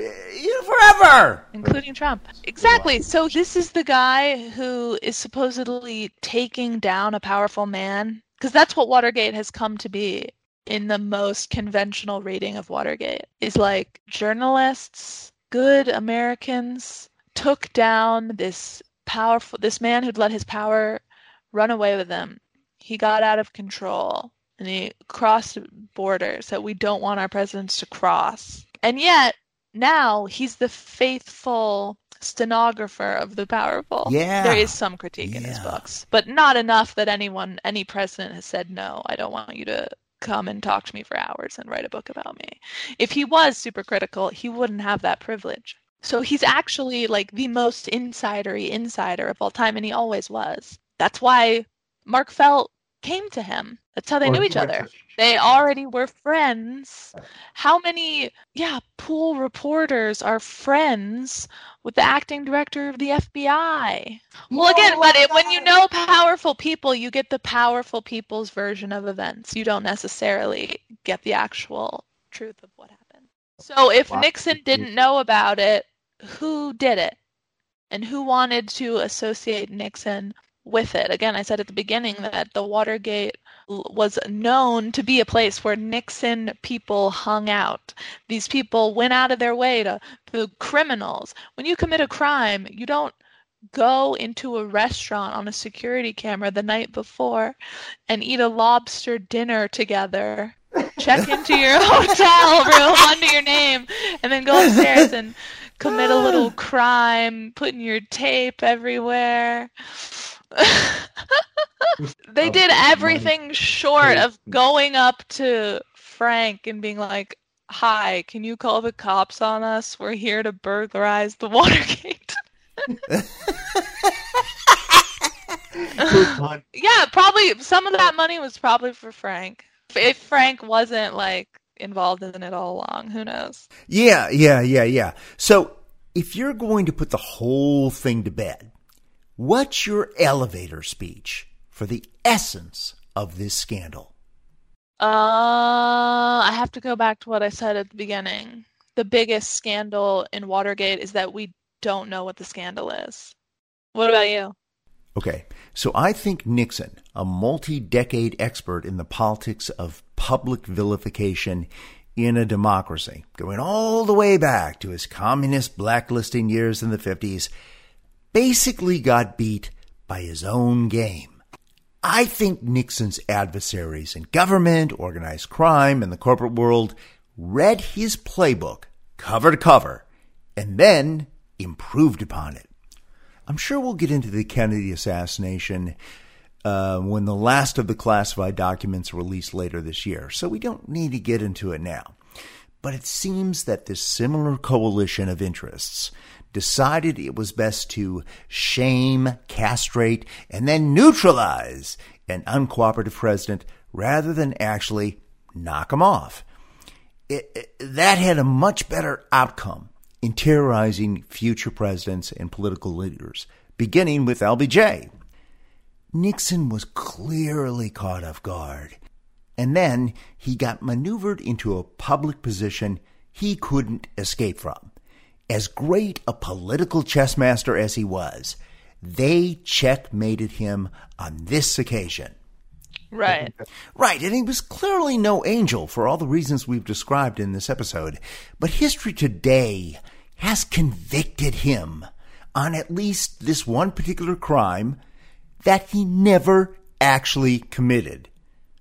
forever, including Trump. Exactly. So this is the guy who is supposedly taking down a powerful man, because that's what Watergate has come to be in the most conventional reading of Watergate. Is like journalists, good Americans took down this powerful this man who'd let his power run away with him. He got out of control and he crossed borders that we don't want our presidents to cross. And yet, now he's the faithful stenographer of the powerful. Yeah. There is some critique in his books, but not enough that anyone, any president has said, no, I don't want you to come and talk to me for hours and write a book about me. If he was super critical, he wouldn't have that privilege. So he's actually like the most insidery insider of all time, and he always was. That's why Mark Felt came to him. That's how they Or knew each other. They already were friends. How many, yeah, pool reporters are friends with the acting director of the FBI? Well, again, when you know powerful people, you get the powerful people's version of events. You don't necessarily get the actual truth of what happened. So if Wow. Nixon didn't know about it, who did it? And who wanted to associate Nixon with it? Again, I said at the beginning mm-hmm. that the Watergate was known to be a place where Nixon people hung out. These people went out of their way to the criminals. When you commit a crime, you don't go into a restaurant on a security camera the night before and eat a lobster dinner together. Check into your <laughs> hotel room under your name and then go upstairs and commit a little <laughs> crime, putting your tape everywhere. <laughs> they oh, did everything short of going up to Frank and being like, Hi, can you call the cops on us? We're here to burglarize the <laughs> Watergate. <laughs> yeah, probably some of that money was probably for Frank. If Frank wasn't like involved in it all along, who knows? Yeah, yeah, yeah, yeah. So, if you're going to put the whole thing to bed, what's your elevator speech for the essence of this scandal? Uh, I have to go back to what I said at the beginning. The biggest scandal in Watergate is that we don't know what the scandal is. What about you? Okay, so I think Nixon, a multi decade expert in the politics of public vilification in a democracy, going all the way back to his communist blacklisting years in the 50s, basically got beat by his own game. I think Nixon's adversaries in government, organized crime, and the corporate world read his playbook cover to cover and then improved upon it. I'm sure we'll get into the Kennedy assassination uh, when the last of the classified documents are released later this year, so we don't need to get into it now. But it seems that this similar coalition of interests decided it was best to shame, castrate, and then neutralize an uncooperative president rather than actually knock him off. It, it- that had a much better outcome in terrorizing future presidents and political leaders, beginning with LBJ. Nixon was clearly caught off guard, and then he got maneuvered into a public position he couldn't escape from. As great a political chess master as he was, they checkmated him on this occasion. Right. Right, and he was clearly no angel for all the reasons we've described in this episode. But history today has convicted him on at least this one particular crime that he never actually committed.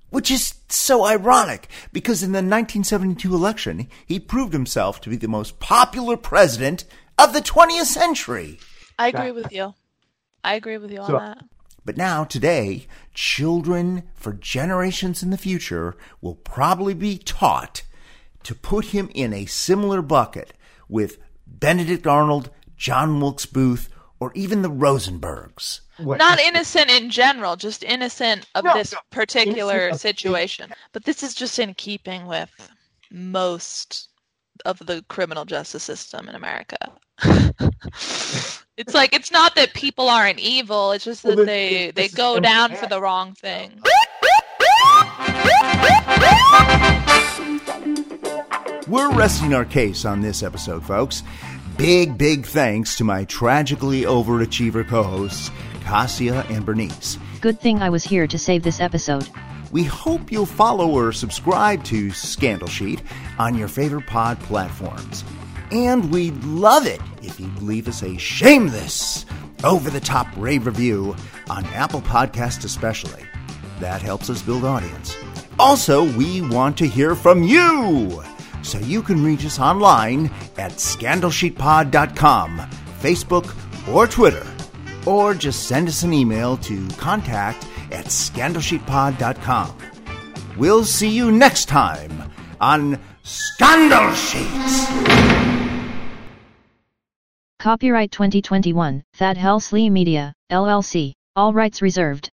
Which is so ironic because in the 1972 election, he proved himself to be the most popular president of the 20th century. I agree with you. I agree with you So- on that. But now, today, children for generations in the future will probably be taught to put him in a similar bucket with Benedict Arnold, John Wilkes Booth, or even the Rosenbergs. Not innocent in general, just innocent of No, this no. particular Innocent of- situation. But this is just in keeping with most of the criminal justice system in America. <laughs> it's like it's not that people aren't evil, it's just that they they go down for the wrong thing. We're resting our case on this episode, folks. Big, big thanks to my tragically overachiever co hosts, Kassia and Bernice. Good thing I was here to save this episode. We hope you'll follow or subscribe to Scandal Sheet on your favorite pod platforms. And we'd love it if you'd leave us a shameless, over the top rave review on Apple Podcasts, especially. That helps us build audience. Also, we want to hear from you! So you can reach us online at scandalsheetpod.com, Facebook, or Twitter. Or just send us an email to contact at scandalsheetpod.com. We'll see you next time on Scandal Sheets! Copyright 2021, Thad Helsley Media, LLC. All rights reserved.